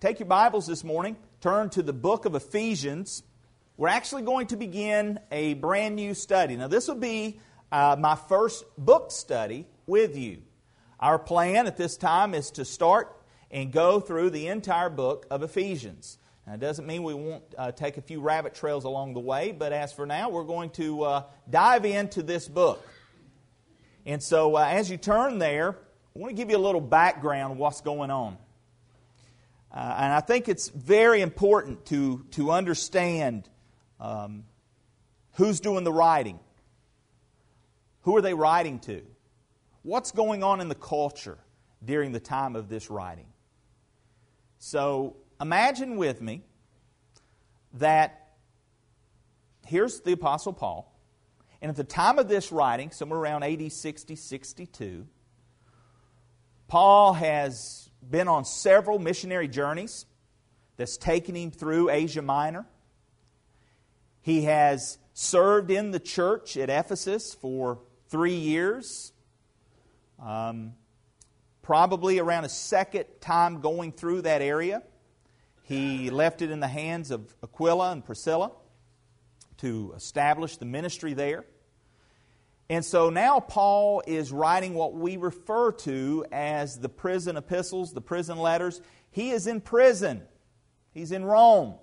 take your Bibles this morning, turn to the book of Ephesians. We're actually going to begin a brand new study. Now, this will be uh, my first book study with you. Our plan at this time is to start and go through the entire book of Ephesians. Now, it doesn't mean we won't uh, take a few rabbit trails along the way, but as for now, we're going to uh, dive into this book. And so, uh, as you turn there, I want to give you a little background what's going on. Uh, and I think it's very important to, to understand um, who's doing the writing. Who are they writing to? What's going on in the culture during the time of this writing? So imagine with me that here's the Apostle Paul, and at the time of this writing, somewhere around AD 60, 62, Paul has been on several missionary journeys that's taken him through Asia Minor. He has served in the church at Ephesus for three years. Um, probably around a second time going through that area. He left it in the hands of Aquila and Priscilla to establish the ministry there. And so now Paul is writing what we refer to as the prison epistles, the prison letters. He is in prison, he's in Rome.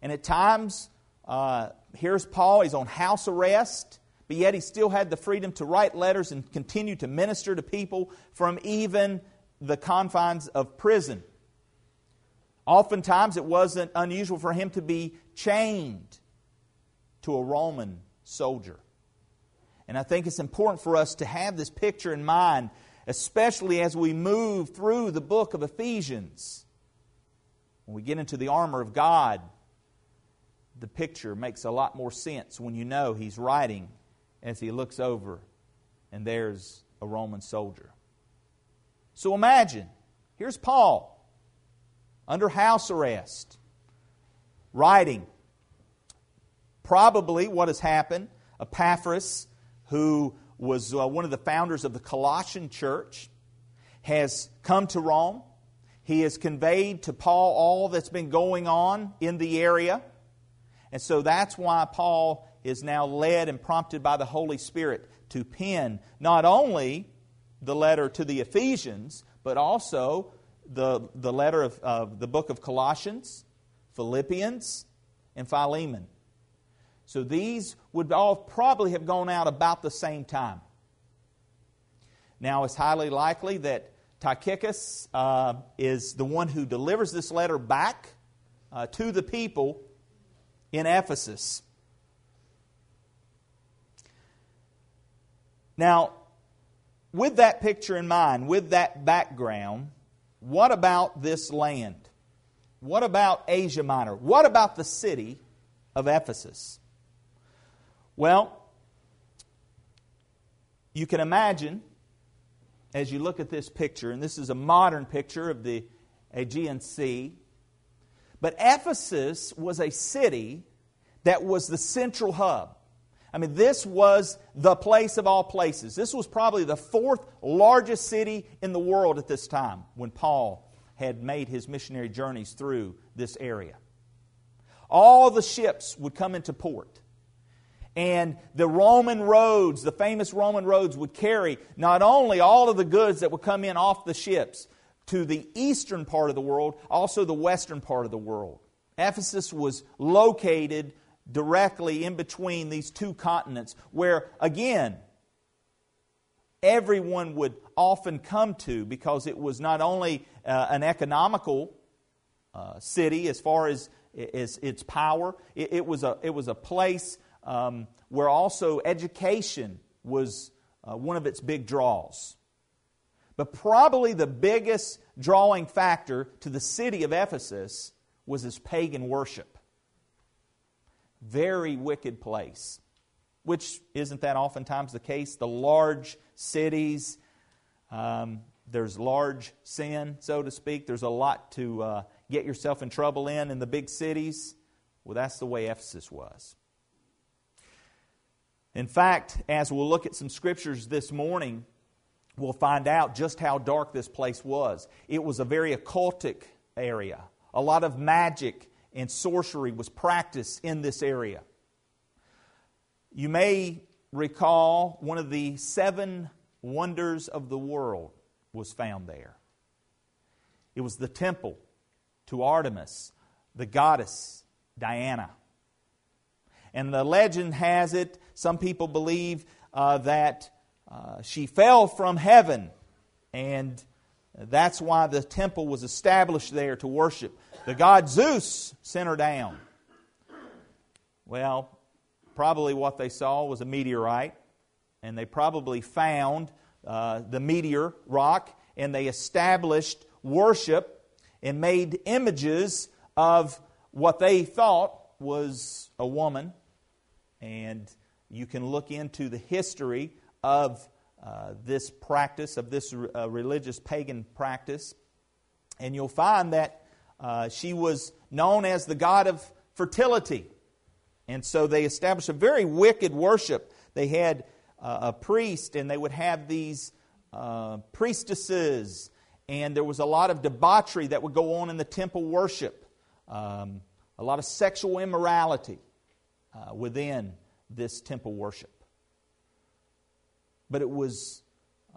And at times, uh, here's Paul, he's on house arrest, but yet he still had the freedom to write letters and continue to minister to people from even the confines of prison. Oftentimes, it wasn't unusual for him to be chained to a Roman soldier. And I think it's important for us to have this picture in mind, especially as we move through the book of Ephesians. When we get into the armor of God, the picture makes a lot more sense when you know he's writing as he looks over and there's a Roman soldier. So imagine, here's Paul under house arrest, writing. Probably what has happened, Epaphras who was uh, one of the founders of the Colossian church, has come to Rome. He has conveyed to Paul all that's been going on in the area. And so that's why Paul is now led and prompted by the Holy Spirit to pen not only the letter to the Ephesians, but also the, the letter of, of the book of Colossians, Philippians, and Philemon. So these would all probably have gone out about the same time. Now, it's highly likely that Tychicus uh, is the one who delivers this letter back uh, to the people in Ephesus. Now, with that picture in mind, with that background, what about this land? What about Asia Minor? What about the city of Ephesus? Well, you can imagine as you look at this picture, and this is a modern picture of the Aegean Sea, but Ephesus was a city that was the central hub. I mean, this was the place of all places. This was probably the fourth largest city in the world at this time when Paul had made his missionary journeys through this area. All the ships would come into port. And the Roman roads, the famous Roman roads, would carry not only all of the goods that would come in off the ships to the eastern part of the world, also the western part of the world. Ephesus was located directly in between these two continents, where, again, everyone would often come to because it was not only uh, an economical uh, city as far as, as its power, it, it, was a, it was a place um, where also education was uh, one of its big draws. But probably the biggest drawing factor to the city of Ephesus was its pagan worship. Very wicked place, which isn't that oftentimes the case. The large cities, um, there's large sin, so to speak. There's a lot to uh, get yourself in trouble in in the big cities. Well, that's the way Ephesus was. In fact, as we'll look at some scriptures this morning, we'll find out just how dark this place was. It was a very occultic area. A lot of magic and sorcery was practiced in this area. You may recall one of the seven wonders of the world was found there. It was the temple to Artemis, the goddess Diana. And the legend has it, some people believe uh, that uh, she fell from heaven, and that's why the temple was established there to worship. The god Zeus sent her down. Well, probably what they saw was a meteorite, and they probably found uh, the meteor rock, and they established worship and made images of what they thought was a woman. And you can look into the history of uh, this practice, of this uh, religious pagan practice, and you'll find that uh, she was known as the god of fertility. And so they established a very wicked worship. They had uh, a priest, and they would have these uh, priestesses, and there was a lot of debauchery that would go on in the temple worship, um, a lot of sexual immorality uh, within this temple worship. But it was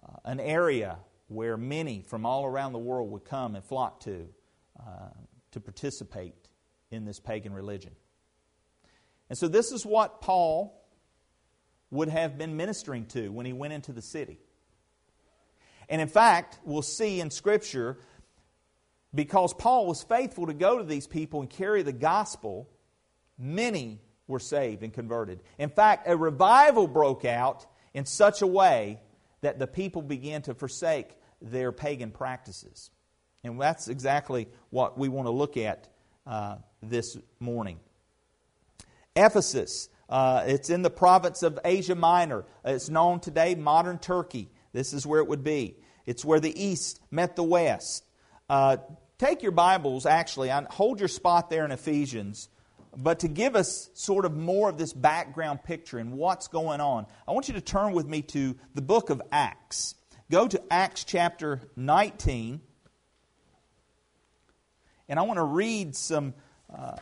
uh, an area where many from all around the world would come and flock to uh, to participate in this pagan religion. And so, this is what Paul would have been ministering to when he went into the city. And in fact, we'll see in Scripture, because Paul was faithful to go to these people and carry the gospel, many were saved and converted. In fact, a revival broke out in such a way that the people began to forsake their pagan practices. And that's exactly what we want to look at uh, this morning. Ephesus, uh, it's in the province of Asia Minor. It's known today, modern Turkey. This is where it would be. It's where the east met the west. Uh, take your Bibles, actually, hold your spot there in Ephesians. But to give us sort of more of this background picture and what's going on, I want you to turn with me to the book of Acts. Go to Acts chapter 19. And I want to read some, uh,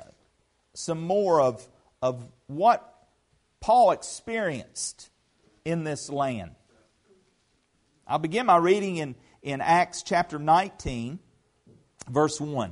some more of, of what Paul experienced in this land. I'll begin my reading in, in Acts chapter 19, verse 1.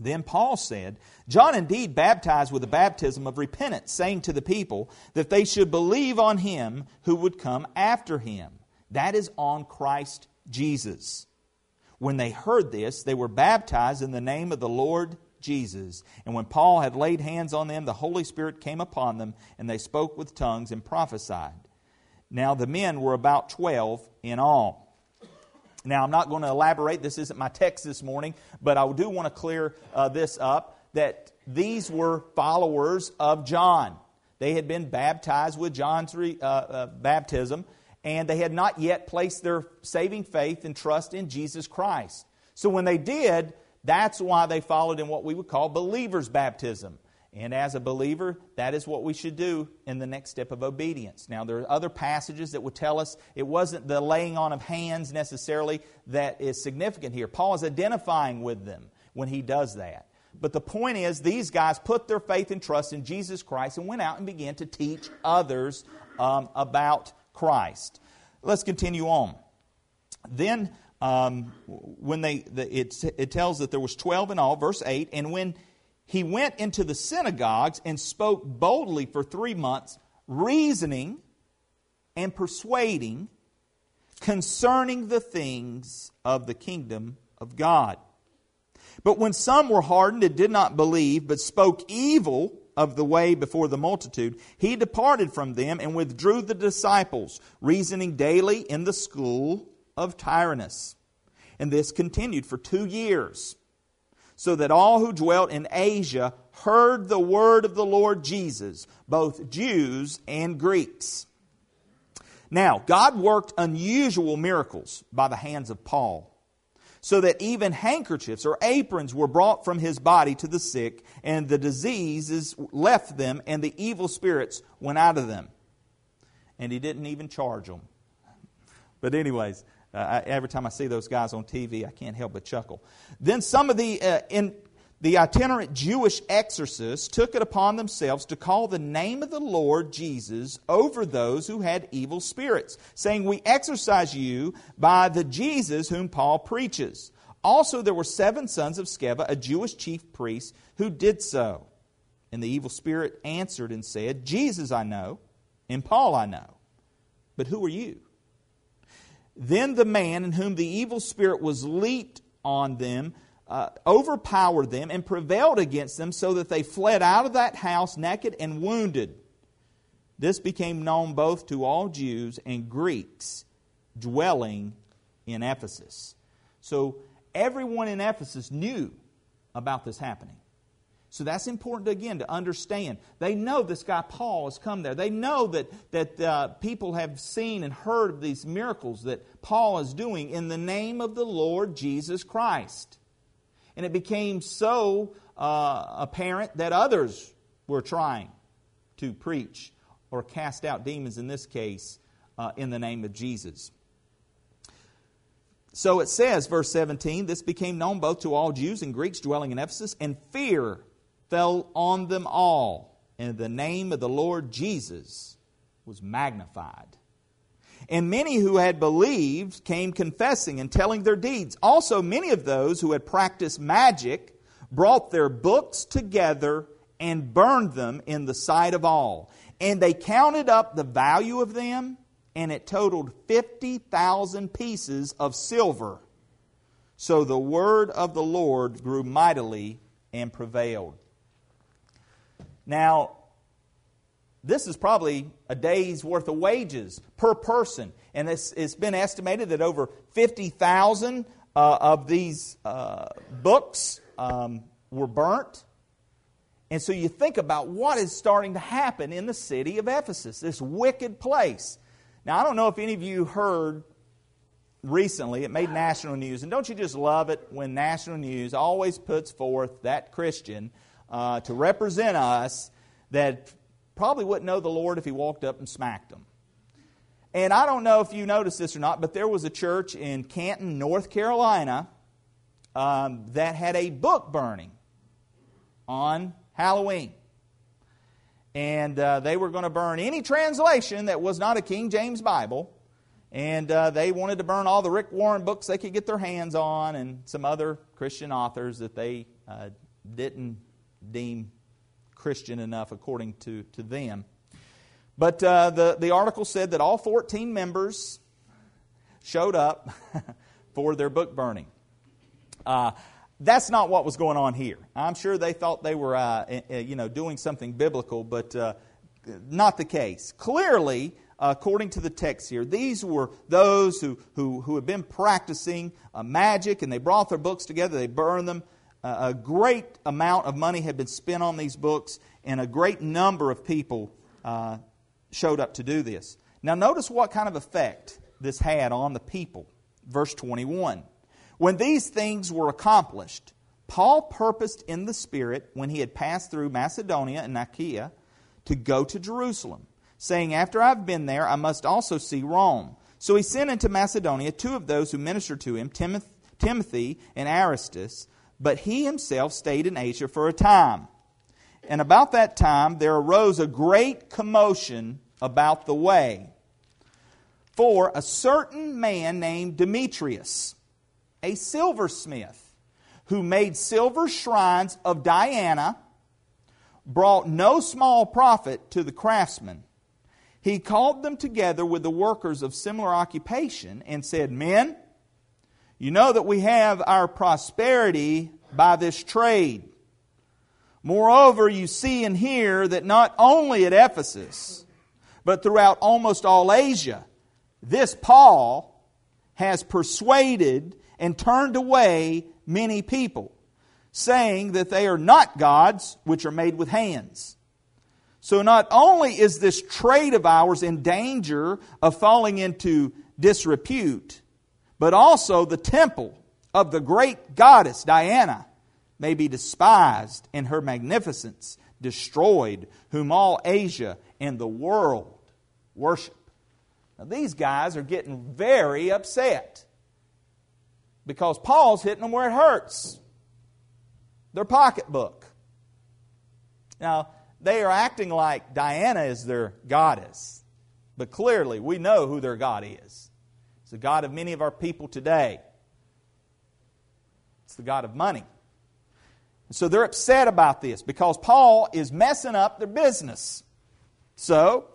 Then Paul said, John indeed baptized with the baptism of repentance, saying to the people that they should believe on him who would come after him. That is on Christ Jesus. When they heard this, they were baptized in the name of the Lord Jesus. And when Paul had laid hands on them, the Holy Spirit came upon them, and they spoke with tongues and prophesied. Now the men were about twelve in all. Now, I'm not going to elaborate. This isn't my text this morning, but I do want to clear uh, this up that these were followers of John. They had been baptized with John's re, uh, uh, baptism, and they had not yet placed their saving faith and trust in Jesus Christ. So when they did, that's why they followed in what we would call believer's baptism. And as a believer, that is what we should do in the next step of obedience. Now, there are other passages that would tell us it wasn't the laying on of hands necessarily that is significant here. Paul is identifying with them when he does that. But the point is, these guys put their faith and trust in Jesus Christ and went out and began to teach others um, about Christ. Let's continue on. Then, um, when they, the, it, it tells that there was 12 in all, verse 8, and when he went into the synagogues and spoke boldly for three months, reasoning and persuading concerning the things of the kingdom of God. But when some were hardened and did not believe, but spoke evil of the way before the multitude, he departed from them and withdrew the disciples, reasoning daily in the school of Tyrannus. And this continued for two years so that all who dwelt in Asia heard the word of the Lord Jesus, both Jews and Greeks. Now, God worked unusual miracles by the hands of Paul, so that even handkerchiefs or aprons were brought from his body to the sick, and the diseases left them, and the evil spirits went out of them. And he didn't even charge them. But, anyways, uh, I, every time I see those guys on TV, I can't help but chuckle. Then some of the uh, in, the itinerant Jewish exorcists took it upon themselves to call the name of the Lord Jesus over those who had evil spirits, saying, We exorcise you by the Jesus whom Paul preaches. Also, there were seven sons of Sceva, a Jewish chief priest, who did so. And the evil spirit answered and said, Jesus I know, and Paul I know, but who are you? Then the man in whom the evil spirit was leaped on them uh, overpowered them and prevailed against them so that they fled out of that house naked and wounded. This became known both to all Jews and Greeks dwelling in Ephesus. So everyone in Ephesus knew about this happening. So that's important again to understand. They know this guy Paul has come there. They know that that uh, people have seen and heard of these miracles that Paul is doing in the name of the Lord Jesus Christ. And it became so uh, apparent that others were trying to preach or cast out demons, in this case, uh, in the name of Jesus. So it says, verse 17, this became known both to all Jews and Greeks dwelling in Ephesus, and fear fell on them all, and the name of the Lord Jesus was magnified. And many who had believed came confessing and telling their deeds. Also, many of those who had practiced magic brought their books together and burned them in the sight of all. And they counted up the value of them, and it totaled 50,000 pieces of silver. So the word of the Lord grew mightily and prevailed. Now, this is probably a day's worth of wages per person. And it's, it's been estimated that over 50,000 uh, of these uh, books um, were burnt. And so you think about what is starting to happen in the city of Ephesus, this wicked place. Now, I don't know if any of you heard recently, it made national news. And don't you just love it when national news always puts forth that Christian uh, to represent us that probably wouldn't know the Lord if he walked up and smacked them. And I don't know if you noticed this or not, but there was a church in Canton, North Carolina, um, that had a book burning on Halloween. And uh, they were going to burn any translation that was not a King James Bible. And uh, they wanted to burn all the Rick Warren books they could get their hands on and some other Christian authors that they uh, didn't deem Christian enough according to, to them. But uh, the, the article said that all 14 members showed up for their book burning. Uh, that's not what was going on here. I'm sure they thought they were, uh, eh, eh, you know, doing something biblical, but uh, not the case. Clearly, according to the text here, these were those who, who, who had been practicing uh, magic and they brought their books together, they burned them, a great amount of money had been spent on these books, and a great number of people uh, showed up to do this. Now, notice what kind of effect this had on the people. Verse 21. When these things were accomplished, Paul purposed in the Spirit, when he had passed through Macedonia and Achaia, to go to Jerusalem, saying, After I've been there, I must also see Rome. So he sent into Macedonia two of those who ministered to him, Timothy and Erastus but he himself stayed in Asia for a time. And about that time, there arose a great commotion about the way. For a certain man named Demetrius, a silversmith, who made silver shrines of Diana, brought no small profit to the craftsmen. He called them together with the workers of similar occupation and said, Men, you know that we have our prosperity by this trade. Moreover, you see and hear that not only at Ephesus, but throughout almost all Asia, this Paul has persuaded and turned away many people, saying that they are not gods which are made with hands. So not only is this trade of ours in danger of falling into disrepute, but also the temple of the great goddess Diana may be despised and her magnificence destroyed, whom all Asia and the world worship. Now, these guys are getting very upset because Paul's hitting them where it hurts their pocketbook. Now, they are acting like Diana is their goddess, but clearly we know who their God is. The God of many of our people today, it's the God of money. And So they're upset about this because Paul is messing up their business. So,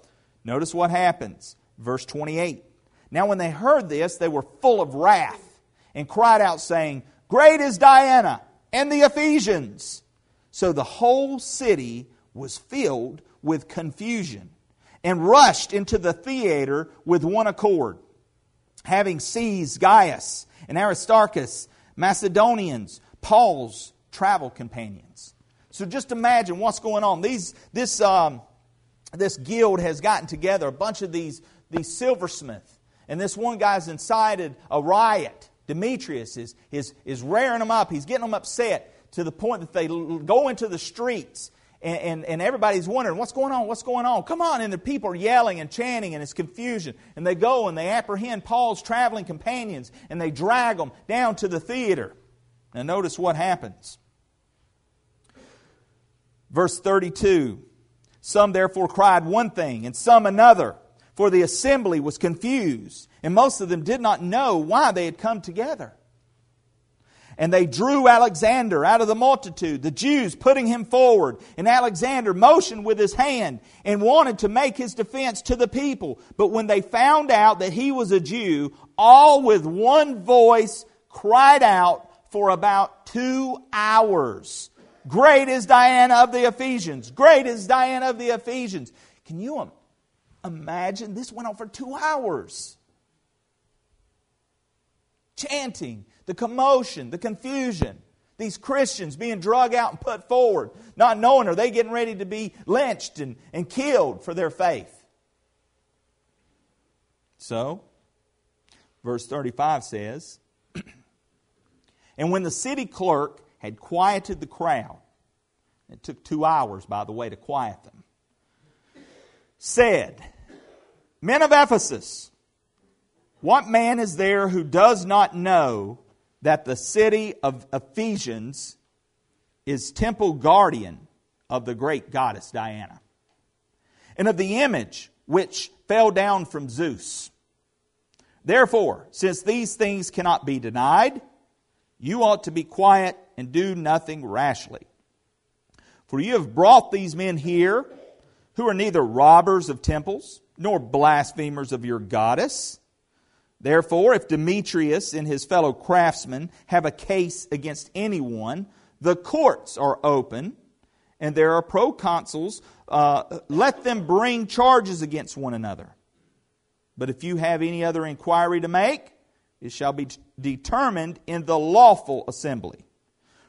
notice what happens. Verse 28. Now, when they heard this, they were full of wrath and cried out, saying, Great is Diana and the Ephesians. So the whole city was filled with confusion and rushed into the theater with one accord. Having seized Gaius and Aristarchus, Macedonians, Paul's travel companions. So just imagine what's going on. These, this, um, this guild has gotten together, a bunch of these, these silversmiths, and this one guy's incited a riot Demetrius is, is, is rearing them up. He's getting them upset to the point that they go into the streets and, and, and, everybody's wondering, what's going on? What's going on? Come on. And the people are yelling and chanting, and it's confusion. And they go and they apprehend Paul's traveling companions and they drag them down to the theater. Now, notice what happens. Verse 32 Some therefore cried one thing, and some another, for the assembly was confused and most of them did not know why they had come together. And they drew Alexander out of the multitude, the Jews putting him forward. And Alexander motioned with his hand and wanted to make his defense to the people. But when they found out that he was a Jew, all with one voice cried out for about two hours. Great is Diana of the Ephesians. Great is Diana of the Ephesians. Can you imagine? This went on for two hours chanting, the commotion, the confusion. These Christians being drug out and put forward, not knowing are they getting ready to be lynched and, and killed for their faith. So, verse 35 says, And when the city clerk had quieted the crowd, it took two hours, by the way, to quiet them, said, Men of Ephesus, what man is there who does not know that the city of Ephesians is temple guardian of the great goddess Diana, and of the image which fell down from Zeus? Therefore, since these things cannot be denied, you ought to be quiet and do nothing rashly. For you have brought these men here who are neither robbers of temples nor blasphemers of your goddess Therefore, if Demetrius and his fellow craftsmen have a case against anyone, the courts are open, and there are proconsuls. Uh, let them bring charges against one another. But if you have any other inquiry to make, it shall be determined in the lawful assembly.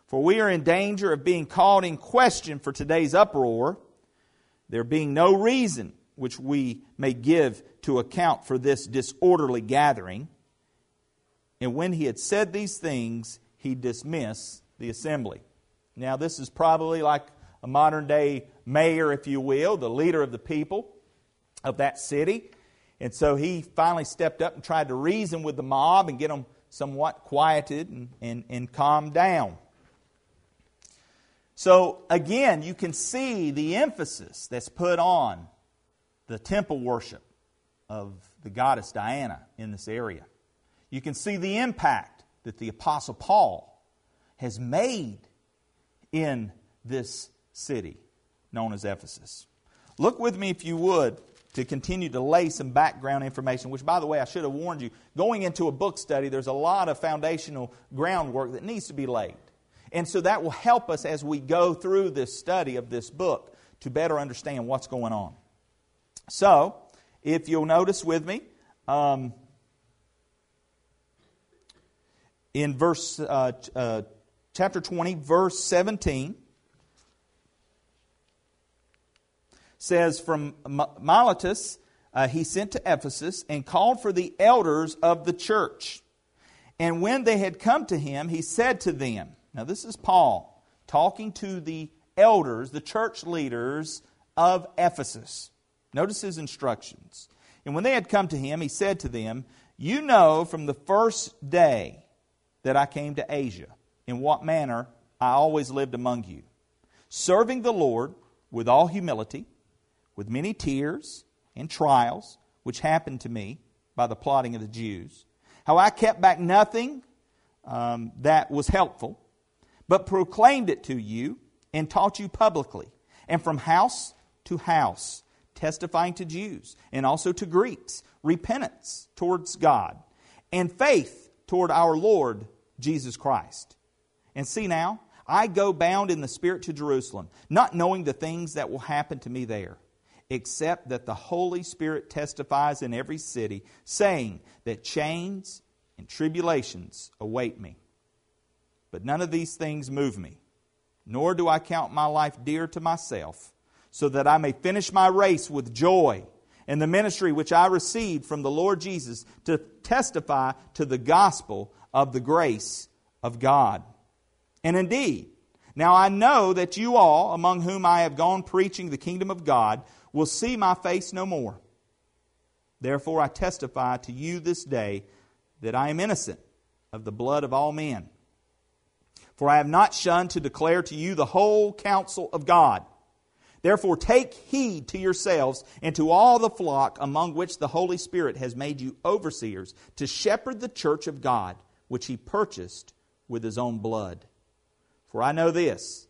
For we are in danger of being called in question for today's uproar, there being no reason which we may give to account for this disorderly gathering. And when he had said these things, he dismissed the assembly. Now, this is probably like a modern day mayor, if you will, the leader of the people of that city. And so he finally stepped up and tried to reason with the mob and get them somewhat quieted and, and, and calmed down. So, again, you can see the emphasis that's put on the temple worship of the goddess Diana in this area. You can see the impact that the Apostle Paul has made in this city known as Ephesus. Look with me, if you would, to continue to lay some background information, which, by the way, I should have warned you. Going into a book study, there's a lot of foundational groundwork that needs to be laid. And so that will help us as we go through this study of this book to better understand what's going on. So, if you'll notice with me, um, in verse uh, uh, chapter 20, verse 17 says, From Miletus uh, he sent to Ephesus and called for the elders of the church. And when they had come to him, he said to them, Now this is Paul talking to the elders, the church leaders of Ephesus. Notice his instructions. And when they had come to him, he said to them, You know from the first day that I came to Asia, in what manner I always lived among you, serving the Lord with all humility, with many tears and trials, which happened to me by the plotting of the Jews, how I kept back nothing um, that was helpful, but proclaimed it to you and taught you publicly, and from house to house, testifying to Jews and also to Greeks, repentance towards God, and faith toward our Lord Jesus Christ. And see now, I go bound in the Spirit to Jerusalem, not knowing the things that will happen to me there, except that the Holy Spirit testifies in every city, saying that chains and tribulations await me. But none of these things move me, nor do I count my life dear to myself, so that I may finish my race with joy and the ministry which I received from the Lord Jesus to testify to the gospel of the grace of God. And indeed, now I know that you all, among whom I have gone preaching the kingdom of God, will see my face no more. Therefore I testify to you this day that I am innocent of the blood of all men. For I have not shunned to declare to you the whole counsel of God. Therefore, take heed to yourselves and to all the flock among which the Holy Spirit has made you overseers to shepherd the church of God which he purchased with his own blood. For I know this,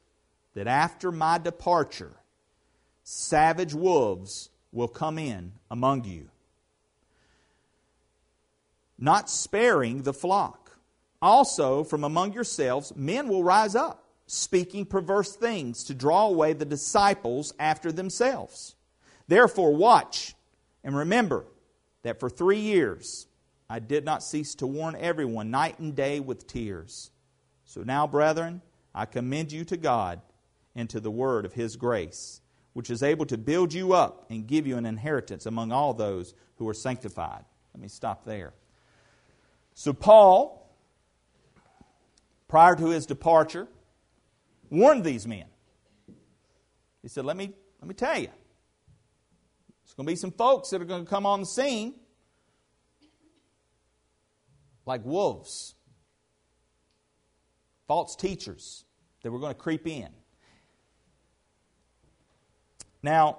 that after my departure, savage wolves will come in among you, not sparing the flock. Also, from among yourselves, men will rise up, speaking perverse things to draw away the disciples after themselves. Therefore, watch and remember that for three years, I did not cease to warn everyone night and day with tears. So now, brethren, I commend you to God and to the word of his grace, which is able to build you up and give you an inheritance among all those who are sanctified. Let me stop there. So, Paul, prior to his departure, warned these men. He said, Let me, let me tell you, there's going to be some folks that are going to come on the scene like wolves, false teachers that were going to creep in. Now,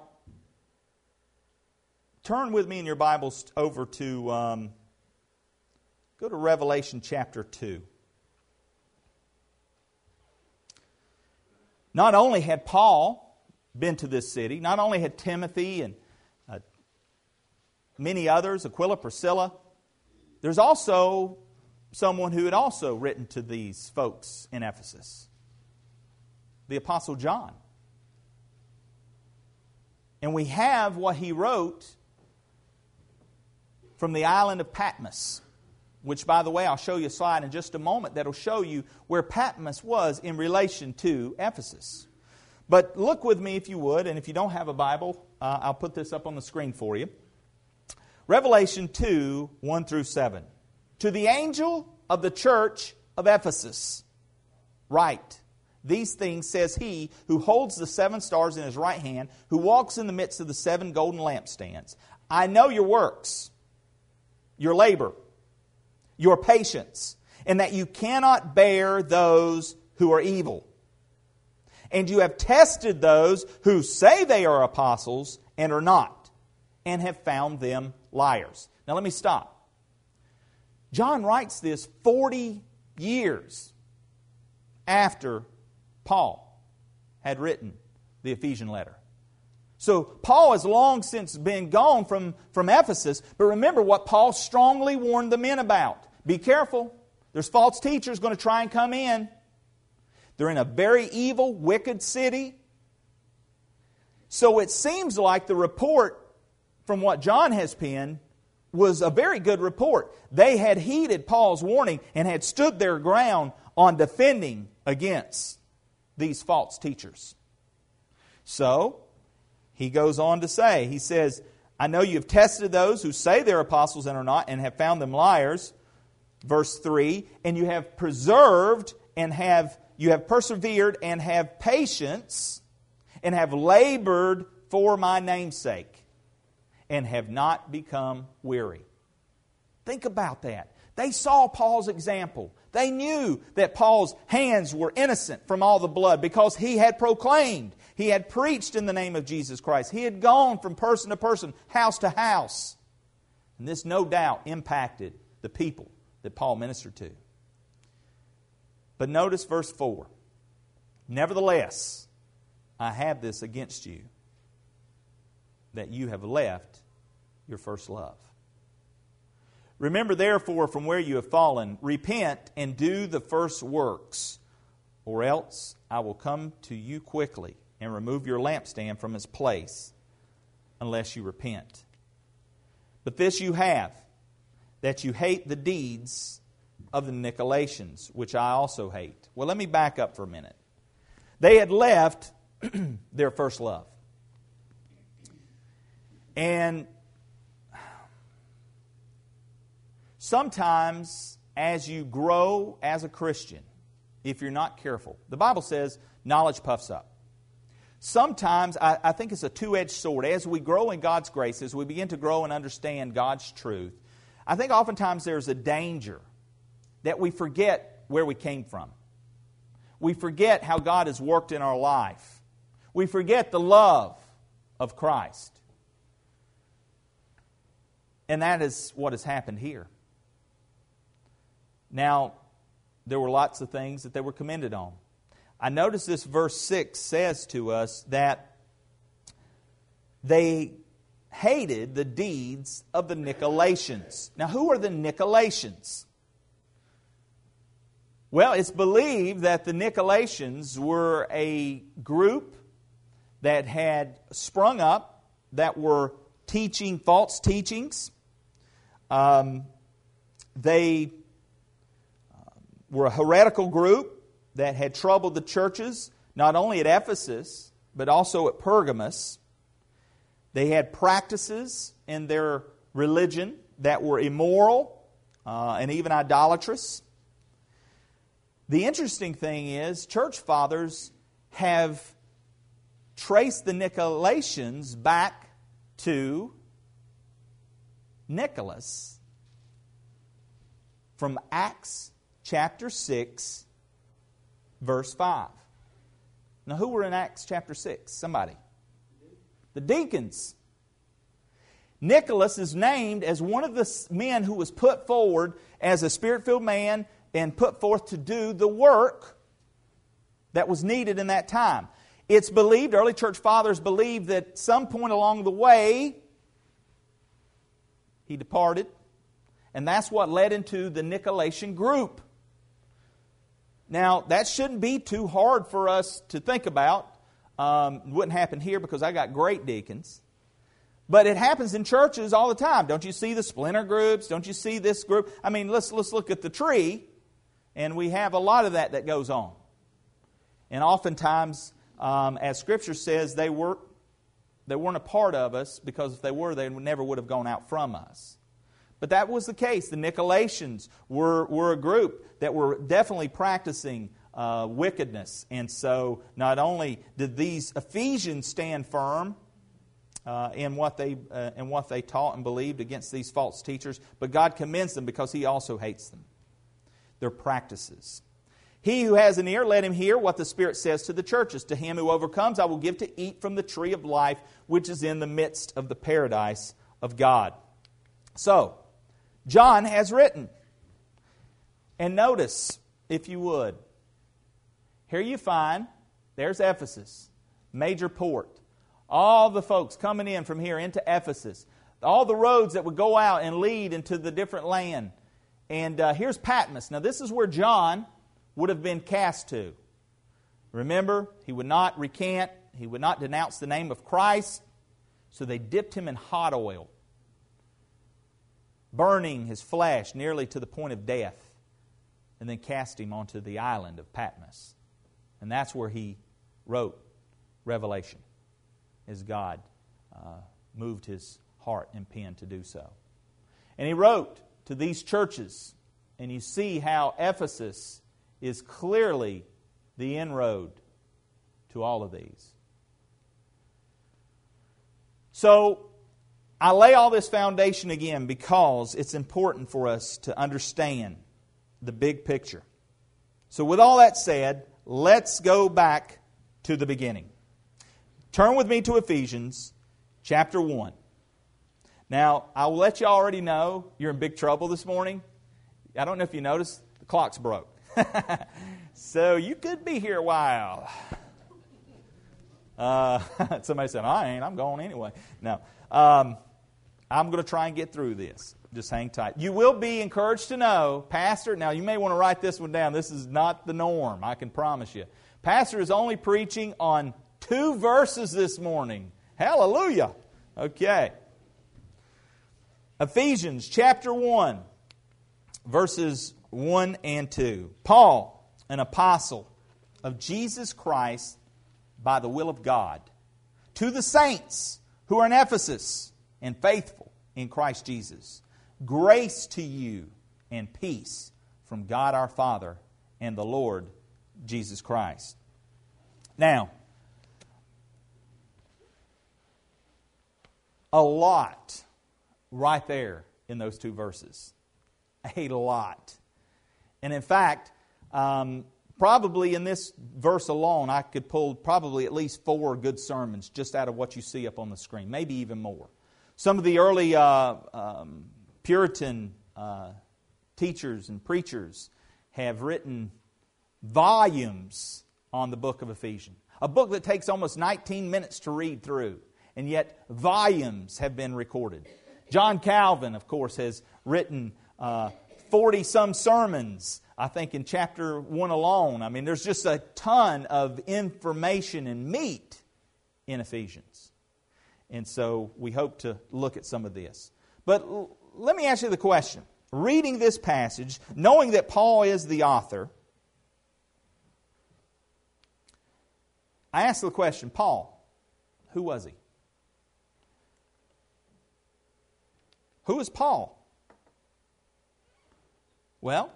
turn with me in your Bibles over to, um, go to Revelation chapter 2. Not only had Paul been to this city, not only had Timothy and uh, many others, Aquila, Priscilla, there's also someone who had also written to these folks in Ephesus the Apostle John. And we have what he wrote from the island of Patmos, which, by the way, I'll show you a slide in just a moment that'll show you where Patmos was in relation to Ephesus. But look with me if you would, and if you don't have a Bible, uh, I'll put this up on the screen for you. Revelation 2 1 through 7. To the angel of the church of Ephesus, write. These things says he who holds the seven stars in his right hand, who walks in the midst of the seven golden lampstands. I know your works, your labor, your patience, and that you cannot bear those who are evil. And you have tested those who say they are apostles and are not, and have found them liars. Now let me stop. John writes this 40 years after Paul had written the Ephesian letter. So Paul has long since been gone from, from Ephesus, but remember what Paul strongly warned the men about. Be careful. There's false teachers going to try and come in. They're in a very evil, wicked city. So it seems like the report from what John has penned, was a very good report. They had heeded Paul's warning and had stood their ground on defending against these false teachers. So, he goes on to say, he says, I know you have tested those who say they're apostles and are not, and have found them liars. Verse 3 And you have preserved and have you have persevered and have patience and have labored for my namesake and have not become weary. Think about that. They saw Paul's example. They knew that Paul's hands were innocent from all the blood because he had proclaimed, he had preached in the name of Jesus Christ. He had gone from person to person, house to house. And this no doubt impacted the people that Paul ministered to. But notice verse 4 Nevertheless, I have this against you, that you have left your first love. Remember, therefore, from where you have fallen, repent and do the first works, or else I will come to you quickly and remove your lampstand from its place, unless you repent. But this you have, that you hate the deeds of the Nicolaitans, which I also hate. Well, let me back up for a minute. They had left their first love. And Sometimes, as you grow as a Christian, if you're not careful, the Bible says knowledge puffs up. Sometimes, I, I think it's a two edged sword. As we grow in God's grace, as we begin to grow and understand God's truth, I think oftentimes there's a danger that we forget where we came from. We forget how God has worked in our life. We forget the love of Christ. And that is what has happened here. Now, there were lots of things that they were commended on. I notice this verse 6 says to us that they hated the deeds of the Nicolaitans. Now, who are the Nicolaitans? Well, it's believed that the Nicolaitans were a group that had sprung up that were teaching false teachings. Um, they were a heretical group that had troubled the churches, not only at Ephesus, but also at Pergamos. They had practices in their religion that were immoral uh, and even idolatrous. The interesting thing is, church fathers have traced the Nicolaitans back to Nicholas from Acts chapter 6, verse 5. Now, who were in Acts chapter 6? Somebody. The deacons. Nicholas is named as one of the men who was put forward as a spirit filled man and put forth to do the work that was needed in that time. It's believed, early church fathers believed that some point along the way he departed, and that's what led into the Nicolaitan group. Now, that shouldn't be too hard for us to think about. Um, wouldn't happen here because I got great deacons. But it happens in churches all the time. Don't you see the splinter groups? Don't you see this group? I mean, let's, let's look at the tree, and we have a lot of that that goes on. And oftentimes, um, as Scripture says, they, were, they weren't a part of us because if they were, they never would have gone out from us. But that was the case. The Nicolaitans were, were a group that were definitely practicing uh, wickedness. And so not only did these Ephesians stand firm uh, in, what they, uh, in what they taught and believed against these false teachers, but God commends them because He also hates them, their practices. He who has an ear, let him hear what the Spirit says to the churches. To him who overcomes, I will give to eat from the tree of life, which is in the midst of the paradise of God. So, John has written. And notice, if you would, here you find, there's Ephesus, major port. All the folks coming in from here into Ephesus. All the roads that would go out and lead into the different land. And uh, here's Patmos. Now, this is where John would have been cast to. Remember, he would not recant, he would not denounce the name of Christ, so they dipped him in hot oil burning his flesh nearly to the point of death. and then cast him onto the island of Patmos. And that's where he wrote Revelation, as God uh, moved his heart and pen to do so. And he wrote to these churches, and you see how Ephesus is clearly the inroad to all of these. So, I lay all this foundation again because it's important for us to understand the big picture. So, with all that said, let's go back to the beginning. Turn with me to Ephesians chapter 1. Now, I will let you already know you're in big trouble this morning. I don't know if you noticed, the clock's broke. so you could be here a while. Uh, somebody said, I ain't, I'm going anyway. No. Um, I'm going to try and get through this. Just hang tight. You will be encouraged to know, Pastor, now you may want to write this one down. This is not the norm, I can promise you. Pastor is only preaching on two verses this morning. Hallelujah. Okay. Ephesians chapter 1, verses 1 and 2. Paul, an apostle of Jesus Christ by the will of God, to the saints who are in Ephesus and faithful in Christ Jesus, grace to you and peace from God our Father and the Lord Jesus Christ. Now, a lot right there in those two verses. A lot. And in fact, um, probably in this verse alone, I could pull probably at least four good sermons just out of what you see up on the screen, maybe even more. Some of the early uh, um, Puritan uh, teachers and preachers have written volumes on the book of Ephesians. A book that takes almost 19 minutes to read through, and yet volumes have been recorded. John Calvin, of course, has written 40 uh, some sermons, I think, in chapter 1 alone. I mean, there's just a ton of information and meat in Ephesians. And so we hope to look at some of this. But l- let me ask you the question. Reading this passage, knowing that Paul is the author, I ask the question Paul, who was he? Who is Paul? Well,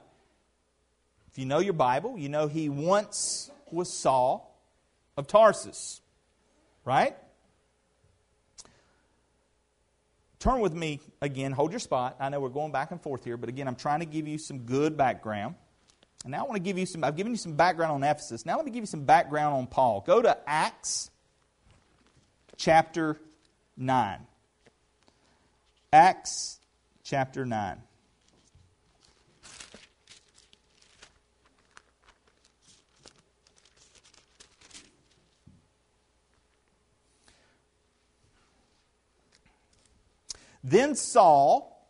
if you know your Bible, you know he once was Saul of Tarsus, right? Turn with me again, hold your spot. I know we're going back and forth here, but again, I'm trying to give you some good background. And now I want to give you some, I've given you some background on Ephesus. Now let me give you some background on Paul. Go to Acts chapter 9. Acts chapter 9. Then Saul,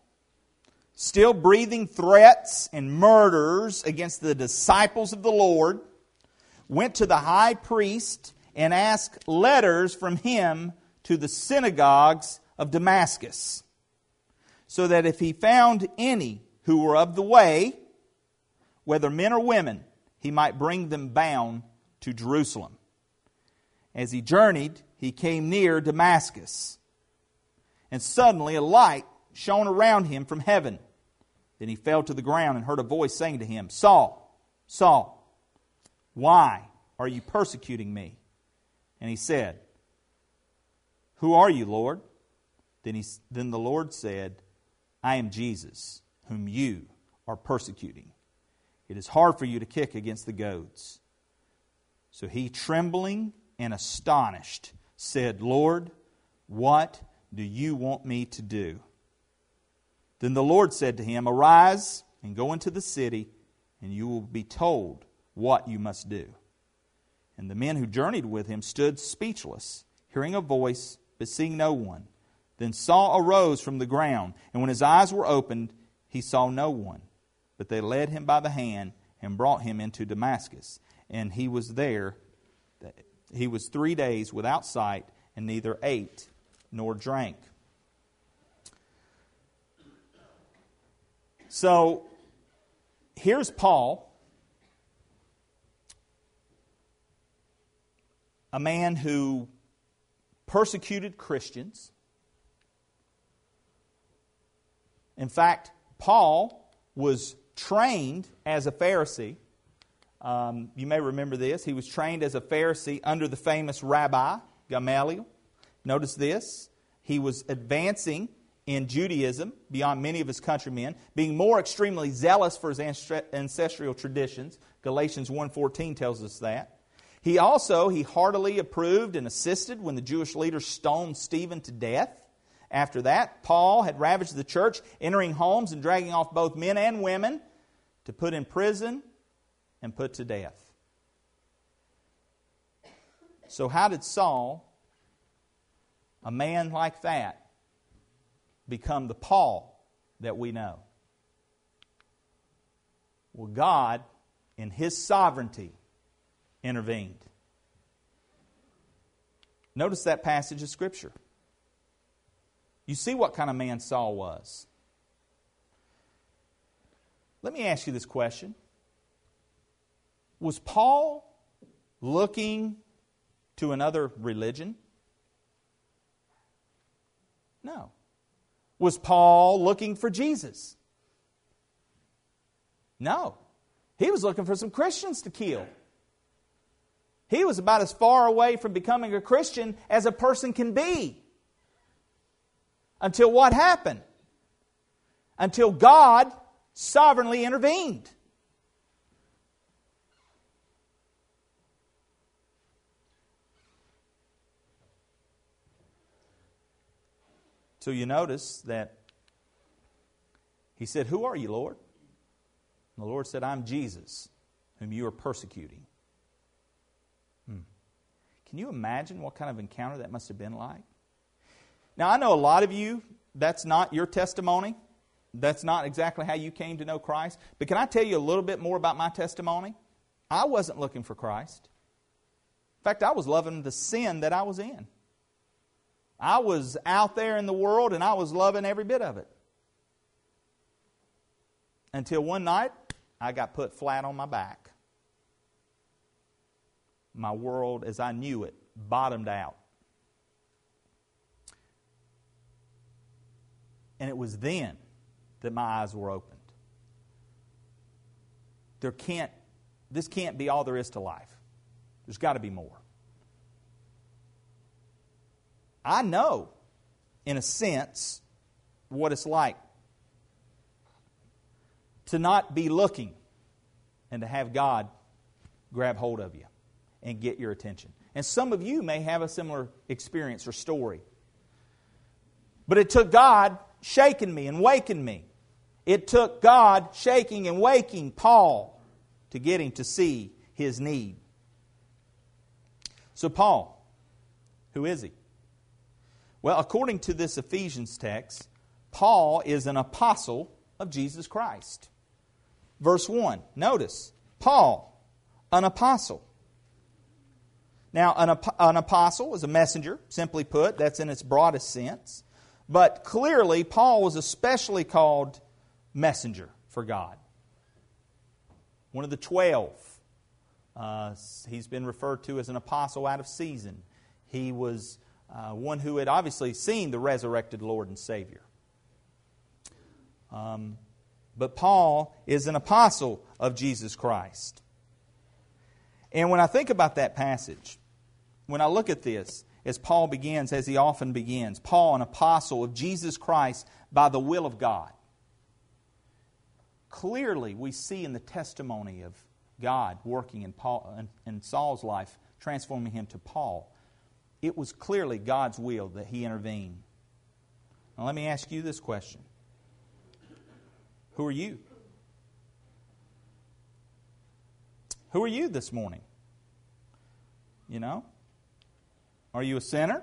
still breathing threats and murders against the disciples of the Lord, went to the high priest and asked letters from him to the synagogues of Damascus, so that if he found any who were of the way, whether men or women, he might bring them bound to Jerusalem. As he journeyed, he came near Damascus, and suddenly a light shone around him from heaven. Then he fell to the ground and heard a voice saying to him, Saul, Saul, why are you persecuting me? And he said, Who are you, Lord? Then, he, then the Lord said, I am Jesus, whom you are persecuting. It is hard for you to kick against the goads. So he, trembling and astonished, said, Lord, what do you want me to do? Then the Lord said to him, Arise and go into the city, and you will be told what you must do. And the men who journeyed with him stood speechless, hearing a voice, but seeing no one. Then Saul arose from the ground, and when his eyes were opened, he saw no one. But they led him by the hand and brought him into Damascus. And he was there, he was three days without sight, and neither ate nor drank. So here's Paul, a man who persecuted Christians. In fact, Paul was trained as a Pharisee. Um, you may remember this. He was trained as a Pharisee under the famous Rabbi Gamaliel. Notice this. He was advancing in Judaism beyond many of his countrymen, being more extremely zealous for his ancestral traditions. Galatians 1:14 tells us that. He also he heartily approved and assisted when the Jewish leaders stoned Stephen to death. After that, Paul had ravaged the church, entering homes and dragging off both men and women to put in prison and put to death. So, how did Saul, a man like that, become the Paul that we know? Well, God, in His sovereignty, intervened. Notice that passage of Scripture. You see what kind of man Saul was. Let me ask you this question Was Paul looking to another religion? No. Was Paul looking for Jesus? No. He was looking for some Christians to kill. He was about as far away from becoming a Christian as a person can be. Until what happened? Until God sovereignly intervened. So you notice that he said, Who are you, Lord? And the Lord said, I'm Jesus, whom you are persecuting. Hmm. Can you imagine what kind of encounter that must have been like? Now, I know a lot of you, that's not your testimony. That's not exactly how you came to know Christ. But can I tell you a little bit more about my testimony? I wasn't looking for Christ. In fact, I was loving the sin that I was in. I was out there in the world and I was loving every bit of it. Until one night, I got put flat on my back. My world, as I knew it, bottomed out. And it was then that my eyes were opened. There can't, this can't be all there is to life. There's got to be more. I know, in a sense, what it's like to not be looking and to have God grab hold of you and get your attention. And some of you may have a similar experience or story. But it took God shaking me and waking me. It took God shaking and waking Paul to get him to see his need. So, Paul, who is he? Well, according to this Ephesians text, Paul is an apostle of Jesus Christ. Verse 1, notice, Paul, an apostle. Now, an, an apostle is a messenger, simply put, that's in its broadest sense. But clearly, Paul was especially called messenger for God. One of the twelve. Uh, he's been referred to as an apostle out of season. He was uh, one who had obviously seen the resurrected Lord and Savior. Um, but Paul is an apostle of Jesus Christ. And when I think about that passage, when I look at this, as Paul begins, as he often begins. Paul, an apostle of Jesus Christ by the will of God. Clearly, we see in the testimony of God working in, Paul, in, in Saul's life, transforming him to Paul. It was clearly God's will that he intervened. Now, let me ask you this question Who are you? Who are you this morning? You know? Are you a sinner?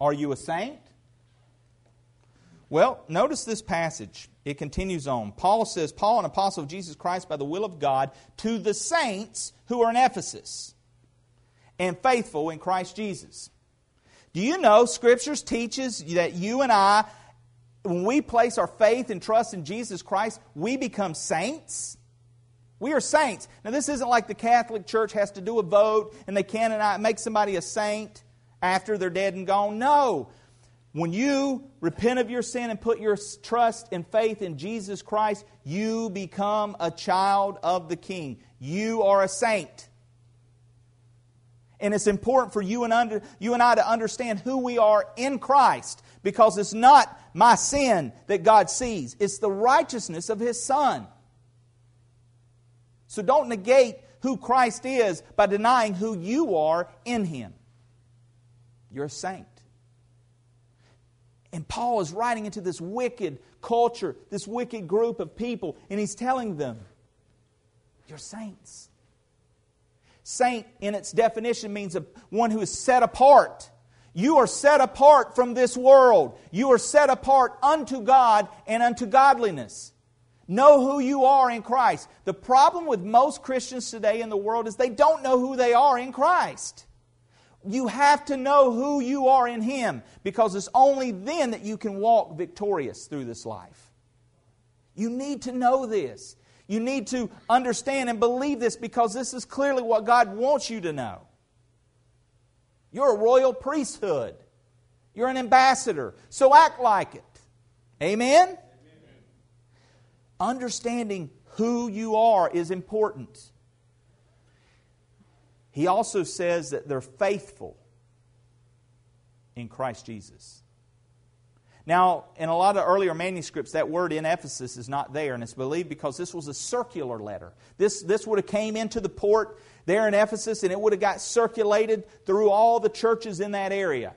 Are you a saint? Well, notice this passage. It continues on. Paul says, Paul, an apostle of Jesus Christ by the will of God, to the saints who are in Ephesus and faithful in Christ Jesus. Do you know Scriptures teaches that you and I, when we place our faith and trust in Jesus Christ, we become saints? We are saints. Now, this isn't like the Catholic Church has to do a vote and they cannot make somebody a saint after they're dead and gone. No. When you repent of your sin and put your trust and faith in Jesus Christ, you become a child of the King. You are a saint. And it's important for you and, under, you and I to understand who we are in Christ because it's not my sin that God sees, it's the righteousness of His Son. So don't negate who Christ is by denying who you are in Him. You're a saint. And Paul is writing into this wicked culture, this wicked group of people, and he's telling them, You're saints. Saint, in its definition, means one who is set apart. You are set apart from this world. You are set apart unto God and unto godliness. Know who you are in Christ. The problem with most Christians today in the world is they don't know who they are in Christ. You have to know who you are in Him because it's only then that you can walk victorious through this life. You need to know this. You need to understand and believe this because this is clearly what God wants you to know. You're a royal priesthood, you're an ambassador, so act like it. Amen? Amen? Understanding who you are is important. He also says that they're faithful in Christ Jesus. Now, in a lot of earlier manuscripts, that word in Ephesus is not there, and it's believed because this was a circular letter. This, this would have came into the port there in Ephesus, and it would have got circulated through all the churches in that area.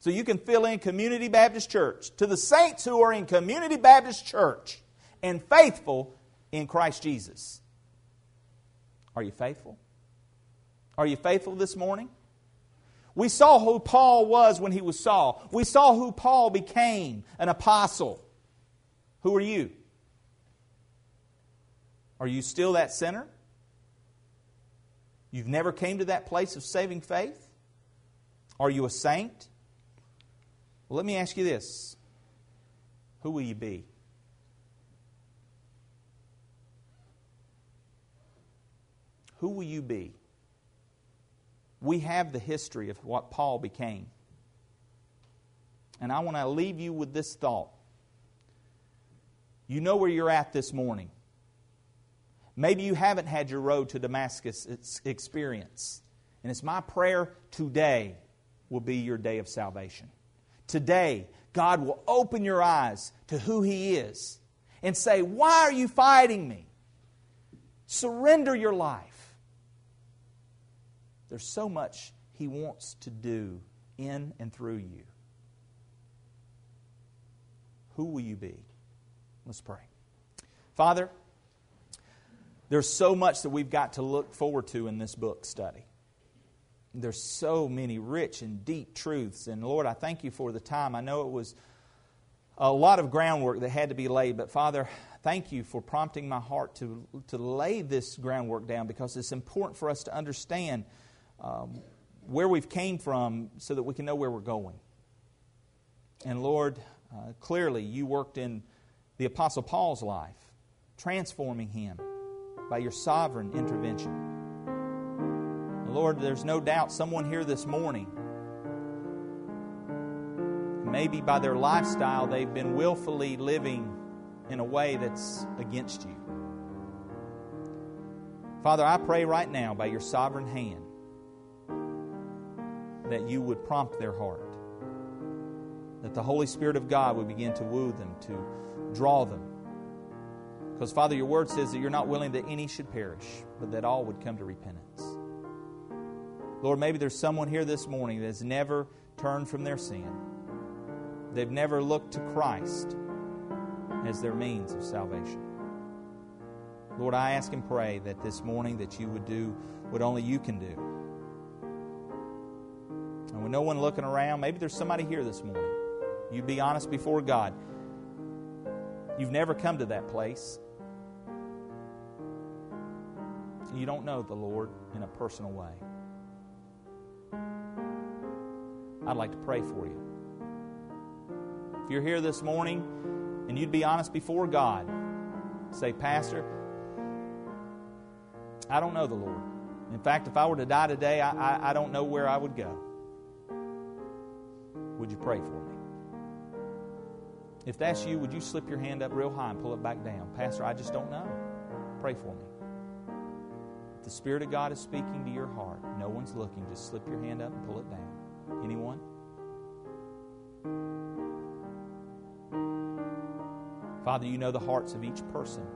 So you can fill in Community Baptist Church. To the saints who are in Community Baptist Church and faithful in Christ Jesus. Are you faithful? Are you faithful this morning? We saw who Paul was when he was Saul. We saw who Paul became an apostle. Who are you? Are you still that sinner? You've never came to that place of saving faith? Are you a saint? Well, let me ask you this. Who will you be? Who will you be? We have the history of what Paul became. And I want to leave you with this thought. You know where you're at this morning. Maybe you haven't had your road to Damascus experience. And it's my prayer today will be your day of salvation. Today, God will open your eyes to who He is and say, Why are you fighting me? Surrender your life. There's so much He wants to do in and through you. Who will you be? Let's pray. Father, there's so much that we've got to look forward to in this book study. There's so many rich and deep truths. And Lord, I thank you for the time. I know it was a lot of groundwork that had to be laid, but Father, thank you for prompting my heart to, to lay this groundwork down because it's important for us to understand um, where we've came from so that we can know where we're going. And Lord, uh, clearly you worked in the Apostle Paul's life, transforming him by your sovereign intervention. Lord, there's no doubt someone here this morning, maybe by their lifestyle, they've been willfully living in a way that's against you. Father, I pray right now by your sovereign hand that you would prompt their heart. That the Holy Spirit of God would begin to woo them, to draw them. Because, Father, your word says that you're not willing that any should perish, but that all would come to repentance. Lord, maybe there's someone here this morning that has never turned from their sin. They've never looked to Christ as their means of salvation. Lord, I ask and pray that this morning that you would do what only you can do and with no one looking around, maybe there's somebody here this morning. You'd be honest before God. You've never come to that place. You don't know the Lord in a personal way. I'd like to pray for you. If you're here this morning and you'd be honest before God, say, Pastor, I don't know the Lord. In fact, if I were to die today, I, I, I don't know where I would go. Would you pray for me? If that's you, would you slip your hand up real high and pull it back down? Pastor, I just don't know. Pray for me. If the Spirit of God is speaking to your heart, no one's looking, just slip your hand up and pull it down. Anyone? Father, you know the hearts of each person.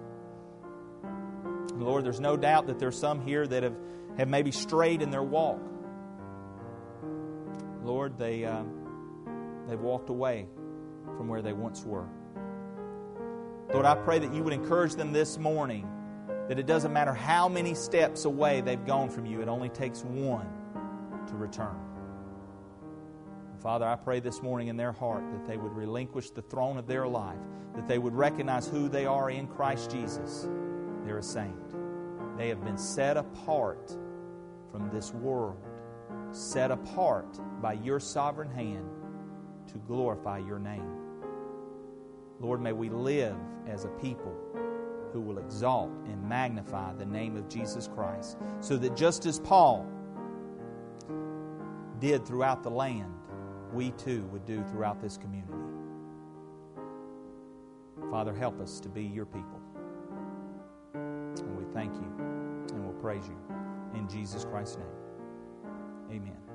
Lord, there's no doubt that there's some here that have, have maybe strayed in their walk. Lord, they, uh, they've walked away from where they once were. Lord, I pray that you would encourage them this morning that it doesn't matter how many steps away they've gone from you, it only takes one to return. Father, I pray this morning in their heart that they would relinquish the throne of their life, that they would recognize who they are in Christ Jesus. They're a saint. They have been set apart from this world, set apart by your sovereign hand to glorify your name. Lord, may we live as a people who will exalt and magnify the name of Jesus Christ, so that just as Paul did throughout the land, we too would do throughout this community. Father, help us to be your people. And we thank you and we'll praise you. In Jesus Christ's name, amen.